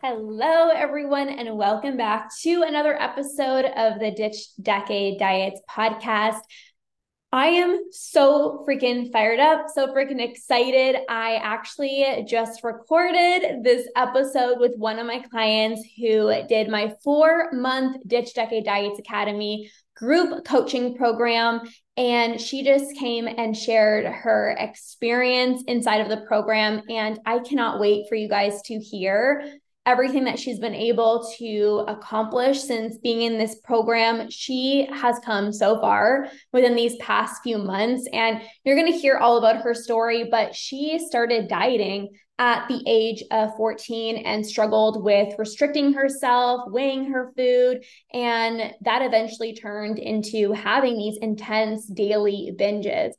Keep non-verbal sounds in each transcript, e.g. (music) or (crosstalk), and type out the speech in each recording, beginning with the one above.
Hello, everyone, and welcome back to another episode of the Ditch Decade Diets podcast. I am so freaking fired up, so freaking excited. I actually just recorded this episode with one of my clients who did my four month Ditch Decade Diets Academy group coaching program. And she just came and shared her experience inside of the program. And I cannot wait for you guys to hear everything that she's been able to accomplish since being in this program. She has come so far within these past few months, and you're going to hear all about her story. But she started dieting at the age of 14 and struggled with restricting herself, weighing her food. And that eventually turned into having these intense daily binges.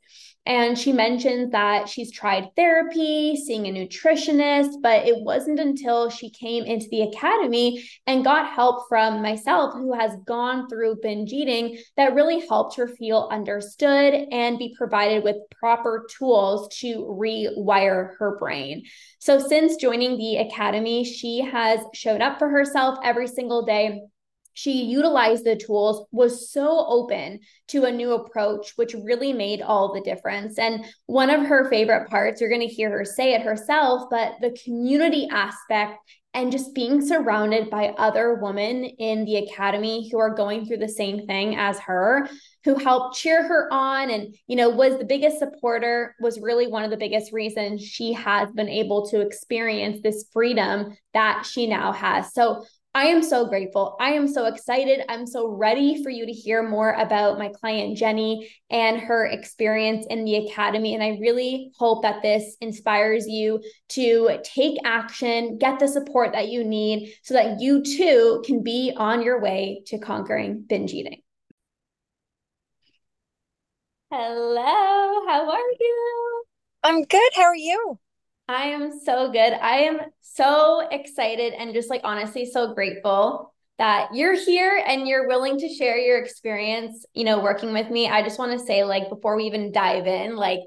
And she mentions that she's tried therapy, seeing a nutritionist, but it wasn't until she came into the academy and got help from myself, who has gone through binge eating, that really helped her feel understood and be provided with proper tools to rewire her brain. So, since joining the academy, she has showed up for herself every single day she utilized the tools, was so open to a new approach, which really made all the difference. And one of her favorite parts, you're going to hear her say it herself, but the community aspect and just being surrounded by other women in the academy who are going through the same thing as her who helped cheer her on and you know was the biggest supporter was really one of the biggest reasons she has been able to experience this freedom that she now has so I am so grateful. I am so excited. I'm so ready for you to hear more about my client, Jenny, and her experience in the academy. And I really hope that this inspires you to take action, get the support that you need so that you too can be on your way to conquering binge eating. Hello, how are you? I'm good. How are you? I am so good. I am so excited and just like honestly so grateful that you're here and you're willing to share your experience, you know, working with me. I just want to say like before we even dive in, like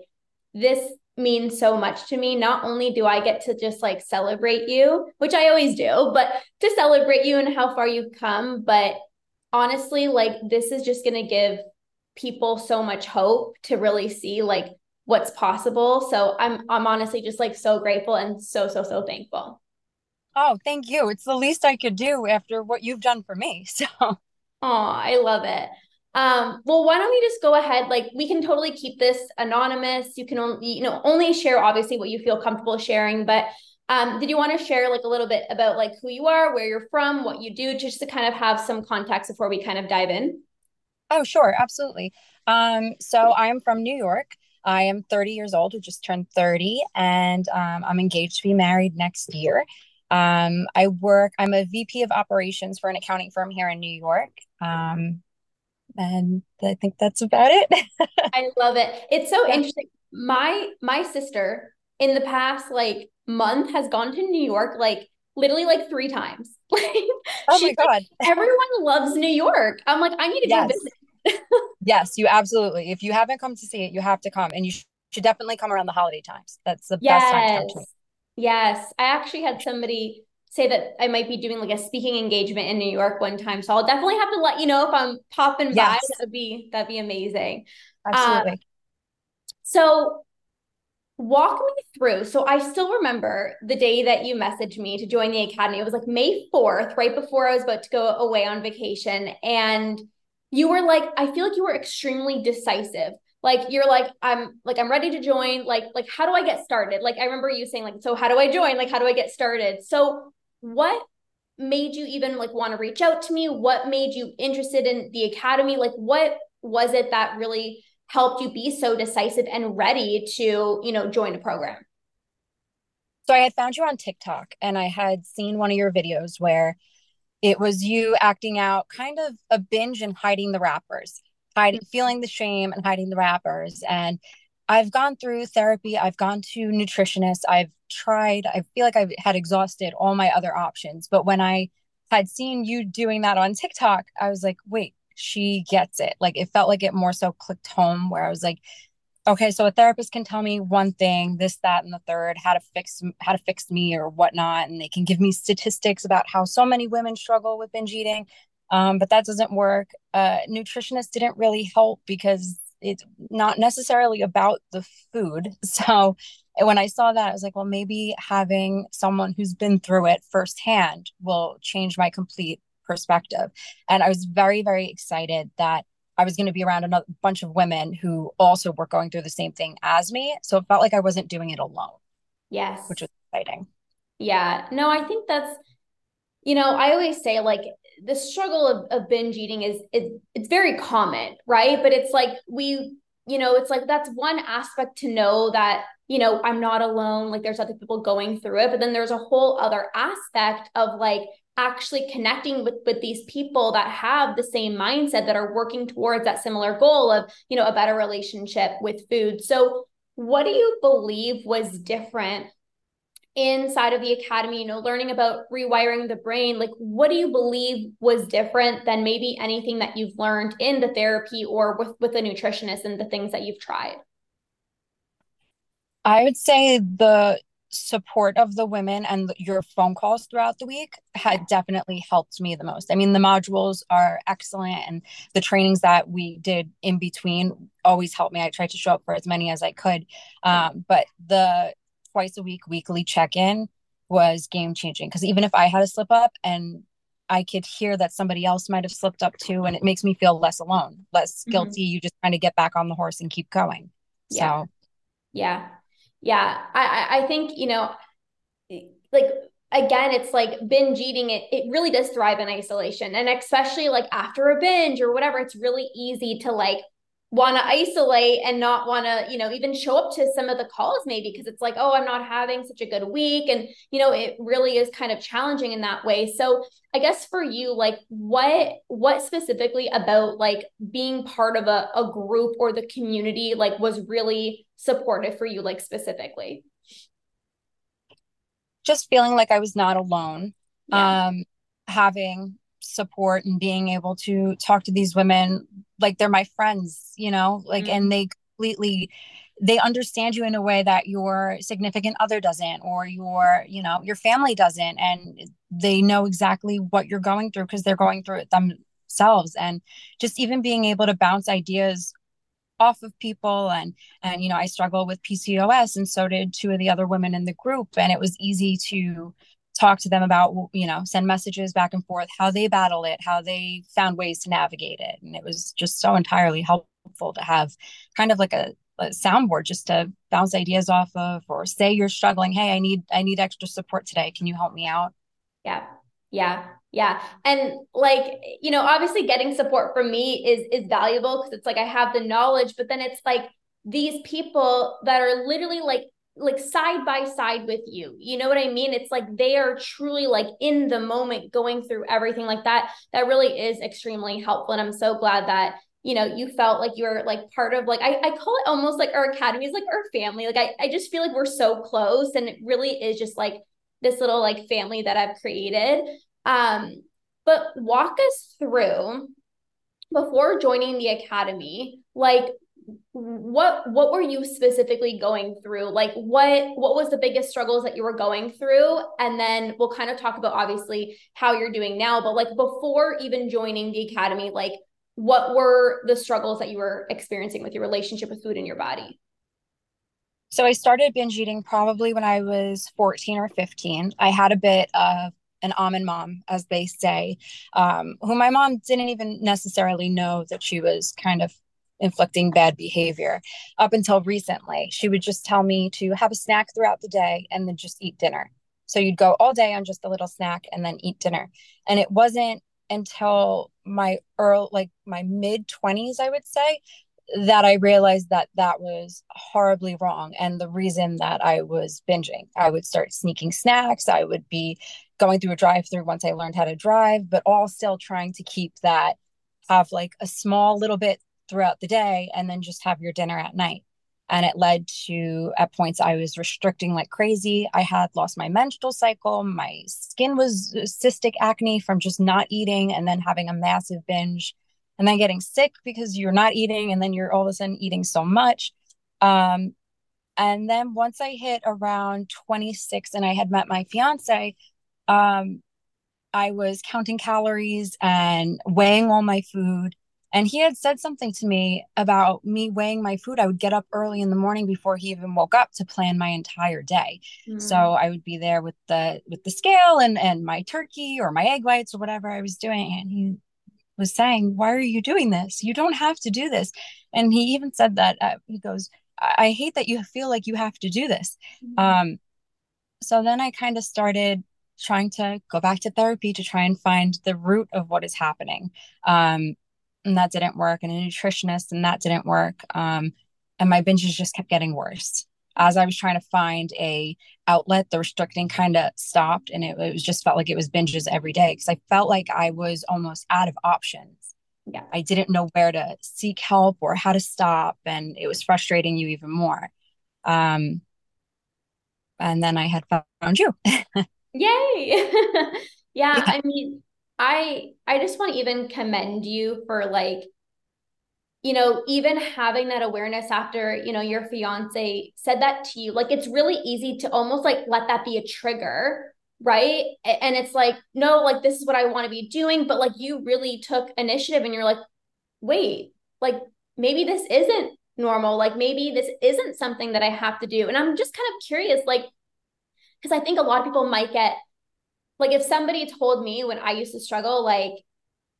this means so much to me. Not only do I get to just like celebrate you, which I always do, but to celebrate you and how far you've come, but honestly, like this is just going to give people so much hope to really see like what's possible. So I'm I'm honestly just like so grateful and so so so thankful. Oh, thank you. It's the least I could do after what you've done for me. (laughs) So Oh, I love it. Um, well, why don't we just go ahead? Like we can totally keep this anonymous. You can only, you know, only share obviously what you feel comfortable sharing, but um, did you want to share like a little bit about like who you are, where you're from, what you do, just to kind of have some context before we kind of dive in? Oh, sure, absolutely. Um, so I'm from New York. I am 30 years old, who just turned 30, and um, I'm engaged to be married next year. Um, I work, I'm a VP of operations for an accounting firm here in New York. Um, and I think that's about it. (laughs) I love it. It's so yeah. interesting. My my sister in the past like month has gone to New York like literally like three times. (laughs) Like oh my god. Like, everyone loves New York. I'm like, I need to yes. go visit yes, you absolutely. If you haven't come to see it, you have to come, and you sh- should definitely come around the holiday times. That's the yes. best time to come to Yes, I actually had somebody say that I might be doing like a speaking engagement in New York one time, so I'll definitely have to let you know if I'm popping yes. by. That'd be that'd be amazing. Absolutely. Um, so walk me through. So I still remember the day that you messaged me to join the academy. It was like May 4th, right before I was about to go away on vacation. And you were like, I feel like you were extremely decisive. like you're like i'm like i'm ready to join. Like like how do i get started? Like i remember you saying like so how do i join? Like how do i get started? So what made you even like want to reach out to me? What made you interested in the academy? Like what was it that really helped you be so decisive and ready to you know join a program? So i had found you on tiktok and i had seen one of your videos where it was you acting out kind of a binge and hiding the wrappers hiding mm-hmm. feeling the shame and hiding the wrappers and i've gone through therapy i've gone to nutritionists i've tried i feel like i've had exhausted all my other options. But when i had seen you doing that on tiktok i was like wait she gets it. Like it felt like it more so clicked home where i was like okay so a therapist can tell me one thing this that and the third how to fix how to fix me or whatnot and they can give me statistics about how so many women struggle with binge eating um, but that doesn't work. Uh, nutritionists didn't really help because it's not necessarily about the food. (laughs) So when I saw that, I was like, well, maybe having someone who's been through it firsthand will change my complete perspective. And I was very, very excited that I was going to be around a bunch of women who also were going through the same thing as me. So it felt like I wasn't doing it alone. Yes. Which was exciting. Yeah. No, I think that's, you know, I always say like the struggle of, of binge eating is it, it's very common right but it's like we you know it's like that's one aspect to know that you know i'm not alone like there's other people going through it but then there's a whole other aspect of like actually connecting with with these people that have the same mindset that are working towards that similar goal of you know a better relationship with food. So what do you believe was different inside of the academy you know learning about rewiring the brain? Like what do you believe was different than maybe anything that you've learned in the therapy or with with a nutritionist and the things that you've tried i would say the support of the women and your phone calls throughout the week had definitely helped me the most. I mean, the modules are excellent and the trainings that we did in between always helped me. I tried to show up for as many as I could. Um, but the twice a week weekly check-in was game changing because even if I had a slip up and I could hear that somebody else might have slipped up too, and it makes me feel less alone, less mm-hmm. guilty. You just kind of get back on the horse and keep going. Yeah. So, yeah, yeah. I I think you know, like again, it's like binge eating. It it really does thrive in isolation, and especially like after a binge or whatever, it's really easy to like want to isolate and not want to you know even show up to some of the calls maybe because it's like oh i'm not having such a good week. And you know it really is kind of challenging in that way. So i guess for you like what what specifically about like being part of a, a group or the community like was really supportive for you like specifically? Just feeling like i was not alone. Yeah. um having support and being able to talk to these women like they're my friends you know like mm-hmm. and they completely they understand you in a way that your significant other doesn't or your you know your family doesn't and they know exactly what you're going through because they're going through it themselves and just even being able to bounce ideas off of people and and you know I struggle with PCOS and so did two of the other women in the group and it was easy to talk to them about you know send messages back and forth how they battle it how they found ways to navigate it. And it was just so entirely helpful to have kind of like a, a soundboard just to bounce ideas off of or say you're struggling hey i need i need extra support today. Can you help me out? Yeah. Yeah. Yeah. And like you know obviously getting support from me is is valuable because it's like i have the knowledge but then it's like these people that are literally like like side by side with you. You know what I mean? It's like they are truly like in the moment going through everything like that. That really is extremely helpful. And I'm so glad that you know you felt like you're like part of like I, I call it almost like our academy is like our family like I, I just feel like we're so close and it really is just like this little like family that i've created um but walk us through before joining the academy like what what were you specifically going through? Like what what was the biggest struggles that you were going through? And then we'll kind of talk about obviously how you're doing now but like before even joining the academy like what were the struggles that you were experiencing with your relationship with food in your body? So i started binge eating probably when i was 14 or 15 i had a bit of an almond mom as they say um, who my mom didn't even necessarily know that she was kind of inflicting bad behavior up until recently. She would just tell me to have a snack throughout the day and then just eat dinner. So you'd go all day on just a little snack and then eat dinner. And it wasn't until my early, like my mid 20s, I would say, that I realized that that was horribly wrong. And the reason that I was binging, I would start sneaking snacks. I would be going through a drive through once I learned how to drive, but all still trying to keep that, have like a small little bit throughout the day and then just have your dinner at night. And it led to, at points, I was restricting like crazy. I had lost my menstrual cycle. My skin was cystic acne from just not eating and then having a massive binge and then getting sick because you're not eating and then you're all of a sudden eating so much um, and then once i hit around 26 and i had met my fiance um, i was counting calories and weighing all my food and he had said something to me about me weighing my food i would get up early in the morning before he even woke up to plan my entire day mm. so i would be there with the with the scale and and my turkey or my egg whites or whatever i was doing and he was saying, Why are you doing this? You don't have to do this. And he even said that uh, he goes, I-, I hate that you feel like you have to do this. Mm-hmm. Um, so then I kind of started trying to go back to therapy to try and find the root of what is happening. Um, and that didn't work, and a nutritionist, and that didn't work. Um, and my binges just kept getting worse as I was trying to find a outlet, the restricting kind of stopped, and it, it was just felt like it was binges every day because I felt like I was almost out of options. Yeah, I didn't know where to seek help or how to stop, and it was frustrating you even more. Um, and then I had found you. (laughs) Yay! (laughs) yeah, yeah, I mean, I I just want to even commend you for like you know, even having that awareness after, you know, your fiance said that to you, like it's really easy to almost like let that be a trigger, right? And it's like, no, like this is what I want to be doing. But like you really took initiative and you're like, wait, like maybe this isn't normal. Like maybe this isn't something that I have to do. And I'm just kind of curious, like, because I think a lot of people might get, like, if somebody told me when I used to struggle, like,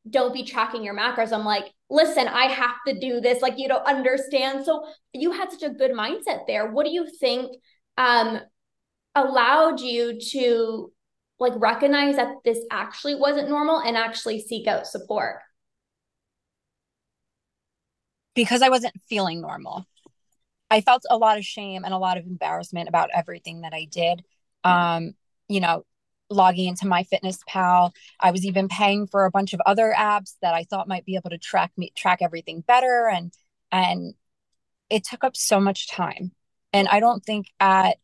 don't be tracking your macros. I'm like, listen, I have to do this. Like, you don't understand. So you had such a good mindset there. What do you think um, allowed you to like recognize that this actually wasn't normal and actually seek out support? Because I wasn't feeling normal. I felt a lot of shame and a lot of embarrassment about everything that I did. Um, you know, logging into MyFitnessPal I was even paying for a bunch of other apps that I thought might be able to track me track everything better and and it took up so much time. And I don't think at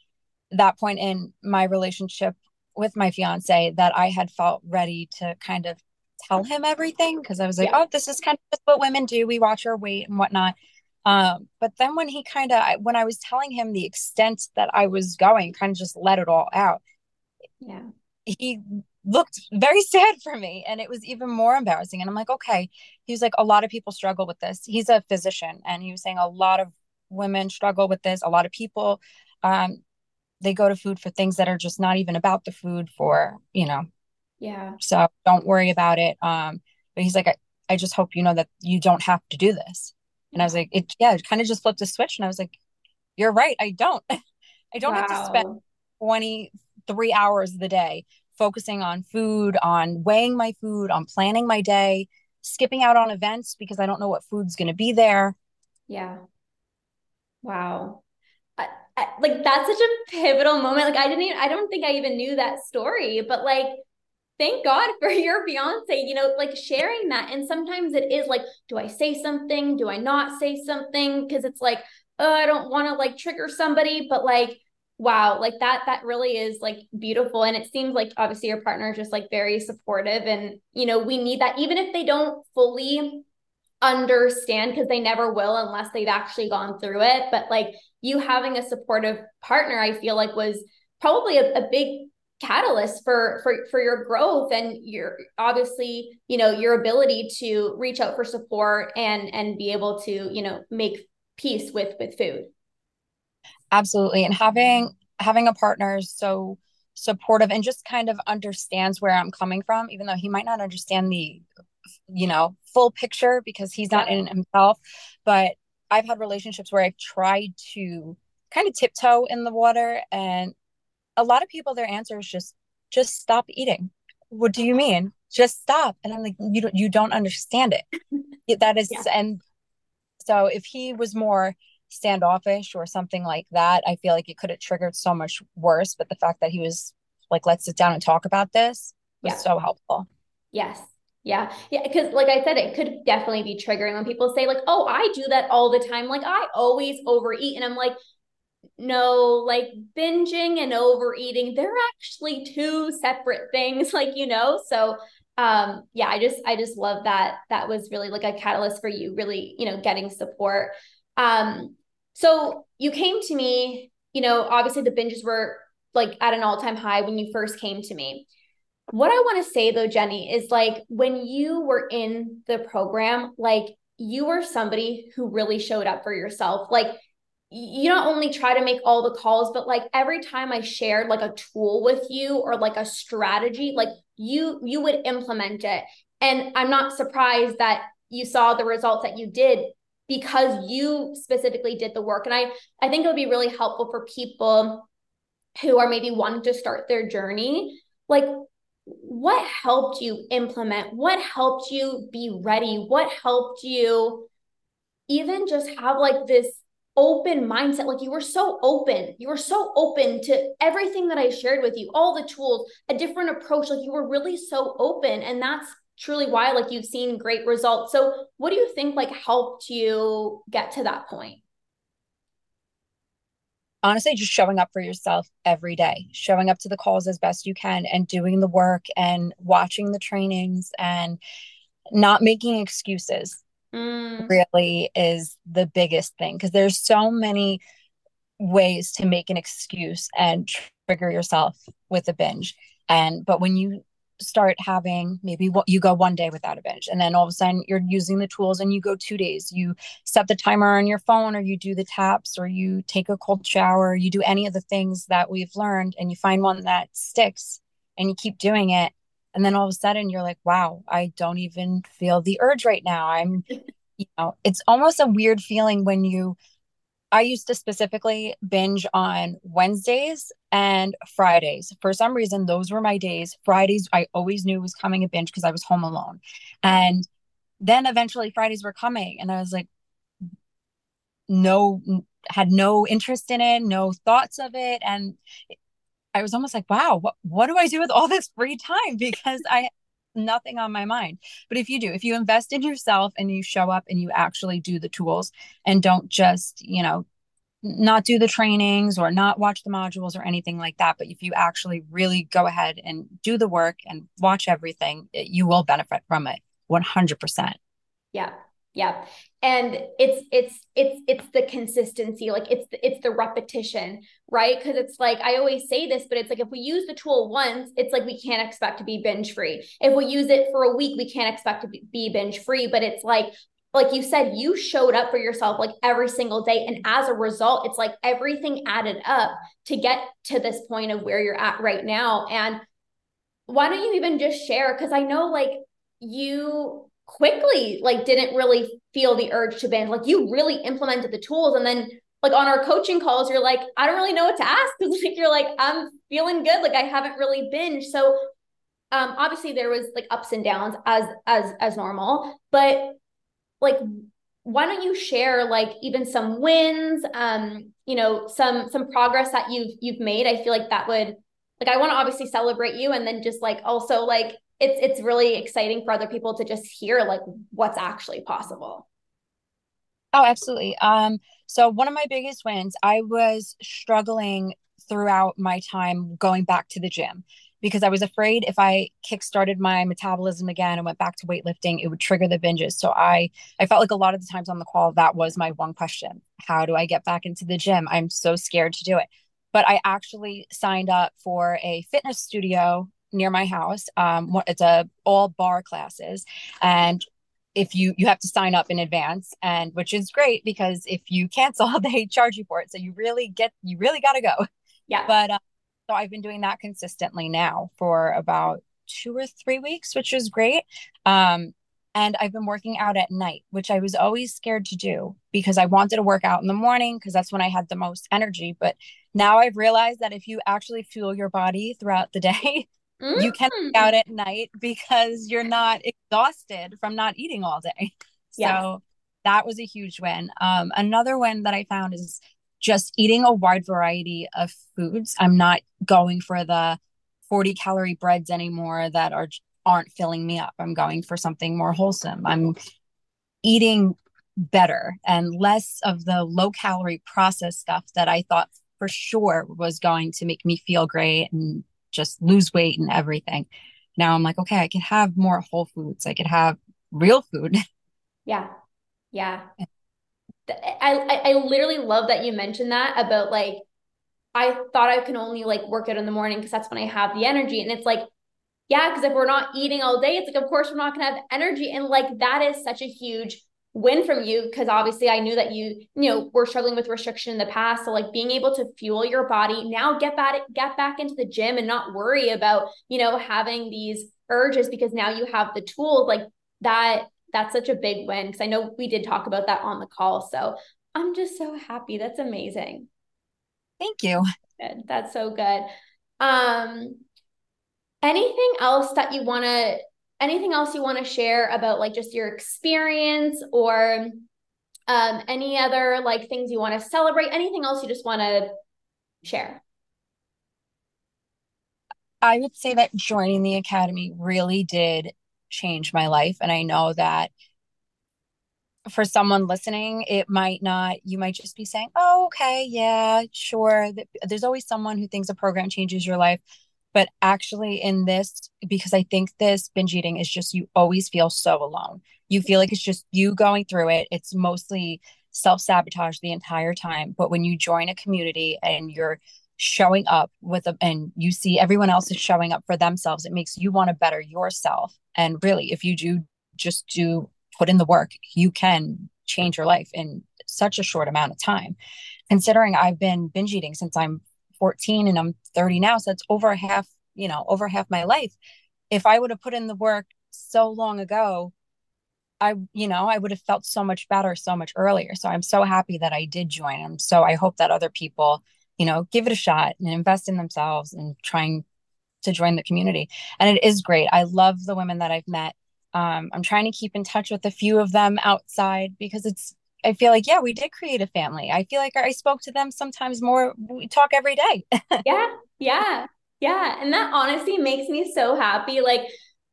that point in my relationship with my fiance that I had felt ready to kind of tell him everything because I was like, yeah. oh, this is kind of what women do. We watch our weight and whatnot. Um, but then when he kind of, when I was telling him the extent that I was going, kind of just let it all out. Yeah he looked very (laughs) sad for me and it was even more embarrassing. And i'm like okay. He was like a lot of people struggle with this. He's a physician and he was saying a lot of women struggle with this. A lot of people um they go to food for things that are just not even about the food for you know. Yeah. So don't worry about it. Um but he's like i, I just hope you know that you don't have to do this. And i was like it yeah it kind of just flipped a switch and i was like you're right i don't. (laughs) I don't wow. have to spend 23 hours of the day focusing on food, on weighing my food, on planning my day, skipping out on events because I don't know what food's going to be there. Yeah. Wow. I, I, like that's such a pivotal moment. Like I didn't even, I don't think I even knew that story, but like thank God for (laughs) your fiance, you know, like sharing that. And sometimes it is like, do I say something? Do I not say something? Because it's like, oh, I don't want to like trigger somebody, but like wow like that that really is like beautiful and it seems like obviously your partner is just like very supportive and you know we need that even if they don't fully understand because they never will unless they've actually gone through it but like you having a supportive partner i feel like was probably a, a big catalyst for for for your growth and your obviously you know your ability to reach out for support and and be able to you know make peace with with food absolutely and having having a partner so supportive and just kind of understands where i'm coming from even though he might not understand the you know, full picture because he's not in himself. But I've had relationships where I've tried to kind of tiptoe in the water and a lot of people their answer is just just stop eating. What do you mean? Just stop. And I'm like, you don't you don't understand it. (laughs) that is yeah. and so if he was more standoffish or something like that, I feel like it could have triggered so much worse. But the fact that he was like, let's sit down and talk about this was yeah. so helpful. Yes. Yeah. Yeah. Cause like I said, it could definitely be triggering when people say, like, oh, I do that all the time. Like I always overeat. And I'm like, no, like binging and overeating, they're actually two separate things, (laughs) like, you know? So um yeah, I just I just love that that was really like a catalyst for you, really, you know, getting support. Um, so you came to me, you know, obviously the binges were like at an all-time high when you first came to me. What I want to say though, Jenny, is like when you were in the program, like you were somebody who really showed up for yourself. Like you not only try to make all the calls, but like every time I shared like a tool with you or like a strategy, like you you would implement it. And I'm not surprised that you saw the results that you did because you specifically did the work. And I I think it would be really helpful for people who are maybe wanting to start their journey. Like what helped you implement? What helped you be ready? What helped you even just have like this open mindset. Like you were so open. You were so open to everything that I shared with you, all the tools, a different approach. Like you were really so open. And that's truly why like you've seen great results. So what do you think like helped you get to that point? honestly just showing up for yourself every day showing up to the calls as best you can and doing the work and watching the trainings and not making excuses mm. really is the biggest thing because there's so many ways to make an excuse and trigger yourself with a binge and but when you start having maybe what you go one day without a binge and then all of a sudden you're using the tools and you go two days. You set the timer on your phone or you do the taps or you take a cold shower you do any of the things that we've learned and you find one that sticks and you keep doing it and then all of a sudden you're like wow i don't even feel the urge right now. I'm (laughs) you know it's almost a weird feeling when you i used to specifically binge on wednesdays and fridays. For some reason those were my days. Fridays i always knew was coming a binge because i was home alone. And then eventually fridays were coming and i was like no had no interest in it no thoughts of it. And I was almost like, wow, what, what do I do with all this free time? (laughs) Because I nothing on my mind. But if you do, if you invest in yourself and you show up and you actually do the tools and don't just, you know, not do the trainings or not watch the modules or anything like that, but if you actually really go ahead and do the work and watch everything, you will benefit from it 100%. Yeah. Yeah. And it's it's it's it's the consistency, like it's the, it's the repetition, right? Because it's like I always say this, but it's like if we use the tool once, it's like we can't expect to be binge free. If we use it for a week, we can't expect to be binge free. But it's like like you said, you showed up for yourself like every single day. And as a result, it's like everything added up to get to this point of where you're at right now. And why don't you even just share? Because I know like you quickly like didn't really feel the urge to binge. Like you really implemented the tools and then like on our coaching calls, you're like, I don't really know what to ask (laughs) because like you're like, I'm feeling good. Like I haven't really binged. So um obviously there was like ups and downs as as as normal, but like why don't you share like even some wins, um, you know, some some progress that you've you've made? I feel like that would like I want to obviously celebrate you and then just like also like it's it's really exciting for other people to just hear like what's actually possible. Oh, absolutely. Um, so one of my biggest wins, I was struggling throughout my time going back to the gym because I was afraid if I kickstarted my metabolism again and went back to weightlifting, it would trigger the binges. So I I felt like a lot of the times on the call that was my one question. How do I get back into the gym? I'm so scared to do it. But I actually signed up for a fitness studio near my house. Um, it's a all barre classes, and if you you have to sign up in advance, and which is great because if you cancel, (laughs) they charge you for it. So you really get you really got to go. Yeah. But um, so I've been doing that consistently now for about two or three weeks, which is great. Um, and I've been working out at night, which I was always scared to do because I wanted to work out in the morning because that's when I had the most energy. But now I've realized that if you actually fuel your body throughout the (laughs) day, mm-hmm. you can work out mm. at night because you're not exhausted from not eating all day. Yeah. (laughs) So that was a huge win. Um, another win that I found is just eating a wide variety of foods. I'm not going for the 40 calorie breads anymore that are aren't filling me up. I'm going for something more wholesome. I'm eating better and less of the low calorie processed stuff that I thought for sure was going to make me feel great and just lose weight and everything. Now I'm like, okay, I could have more whole foods. I could have real food. (laughs) Yeah. Yeah. I, I, I literally love that you mentioned that about like I thought I can only like work out in the morning because that's when I have the energy. And it's like yeah, because if we're not eating all day, it's like, of course, we're not going to have energy. And like, that is such a huge win from you because obviously I knew that you, you know, were struggling with restriction in the past. So like being able to fuel your body now, get back, get back into the gym and not worry about, you know, having these urges because now you have the tools like that. That's such a big win because I know we did talk about that on the call. So I'm just so happy. That's amazing. Thank you. That's so good. Um, anything else that you want to anything else you want to share about like just your experience or um, any other like things you want to celebrate? Anything else you just want to share? I would say that joining the academy really did change my life and i know that for someone listening it might not you might just be saying oh okay yeah sure. There's always someone who thinks a program changes your life but actually, in this, because I think this binge eating is just you always feel so alone. You feel like it's just you going through it. It's mostly self sabotage the entire time. But when you join a community and you're showing up with a, and you see everyone else is showing up for themselves, it makes you want to better yourself. And really, if you do just do put in the work, you can change your life in such a short amount of time. Considering I've been binge eating since I'm 14 and I'm 30 now. So it's over half, you know, over half my life. If I would have put in the work so long ago, I, you know, I would have felt so much better so much earlier. So I'm so happy that I did join them. So I hope that other people, you know, give it a shot and invest in themselves and trying to join the community. And it is great. I love the women that I've met. Um, I'm trying to keep in touch with a few of them outside because it's I feel like, yeah, we did create a family. I feel like I spoke to them sometimes more. We talk every day. yeah. (laughs) Yeah. Yeah. And that honestly makes me so happy. Like,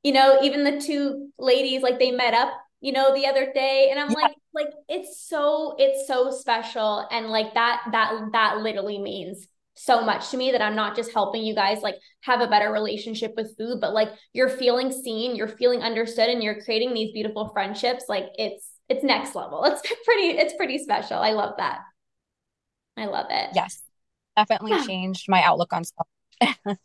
you know, even the two ladies, like they met up, you know, the other day. And I'm yeah. like, like, it's so, it's so special. And like that, that, that literally means so much to me that I'm not just helping you guys like have a better relationship with food, but like you're feeling seen, you're feeling understood, and you're creating these beautiful friendships. Like it's it's next level. It's (laughs) pretty, it's pretty special. I love that. I love it. Yes. Definitely yeah. changed my outlook on stuff. (laughs)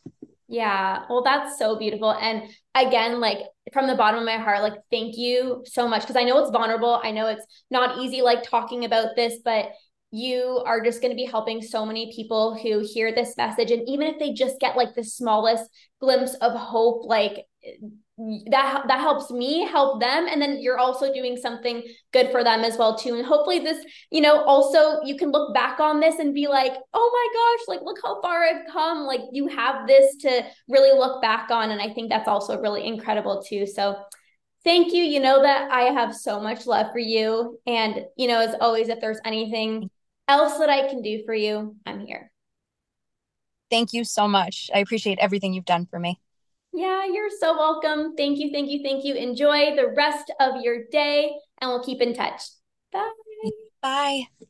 yeah. Well, that's so beautiful. And again, like from the bottom of my heart, like thank you so much. Cause I know it's vulnerable. I know it's not easy like talking about this, but you are just going to be helping so many people who hear this message. And even if they just get like the smallest glimpse of hope, like that that helps me help them. And then you're also doing something good for them as well too. And hopefully this you know also you can look back on this and be like oh my gosh like look how far i've come. Like you have this to really look back on. And i think that's also really incredible too. So thank you. You know that i have so much love for you. And you know as always if there's anything else that i can do for you i'm here. Thank you so much. I appreciate everything you've done for me yeah, you're so welcome. Thank you, thank you, thank you. Enjoy the rest of your day and we'll keep in touch. Bye. Bye.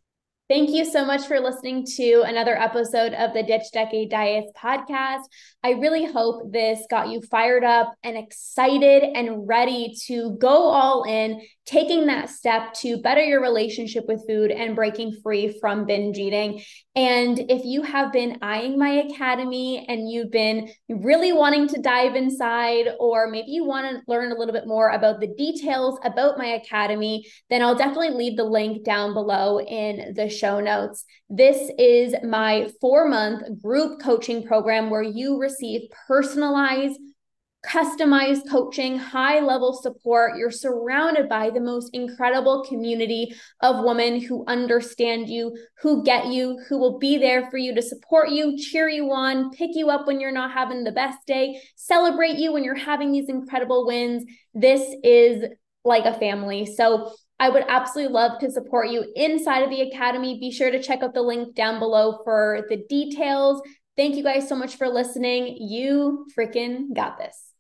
Thank you so much for listening to another episode of the Ditch Decade Diets podcast. I really hope this got you fired up and excited and ready to go all in, taking that step to better your relationship with food and breaking free from binge eating. And if you have been eyeing my academy and you've been really wanting to dive inside, or maybe you want to learn a little bit more about the details about my academy, then I'll definitely leave the link down below in the show notes. This is my four month group coaching program where you receive personalized customized coaching, high level support. You're surrounded by the most incredible community of women who understand you, who get you, who will be there for you to support you, cheer you on, pick you up when you're not having the best day, celebrate you when you're having these incredible wins. This is like a family. So I would absolutely love to support you inside of the Academy. Be sure to check out the link down below for the details. Thank you guys so much for listening. You freaking got this.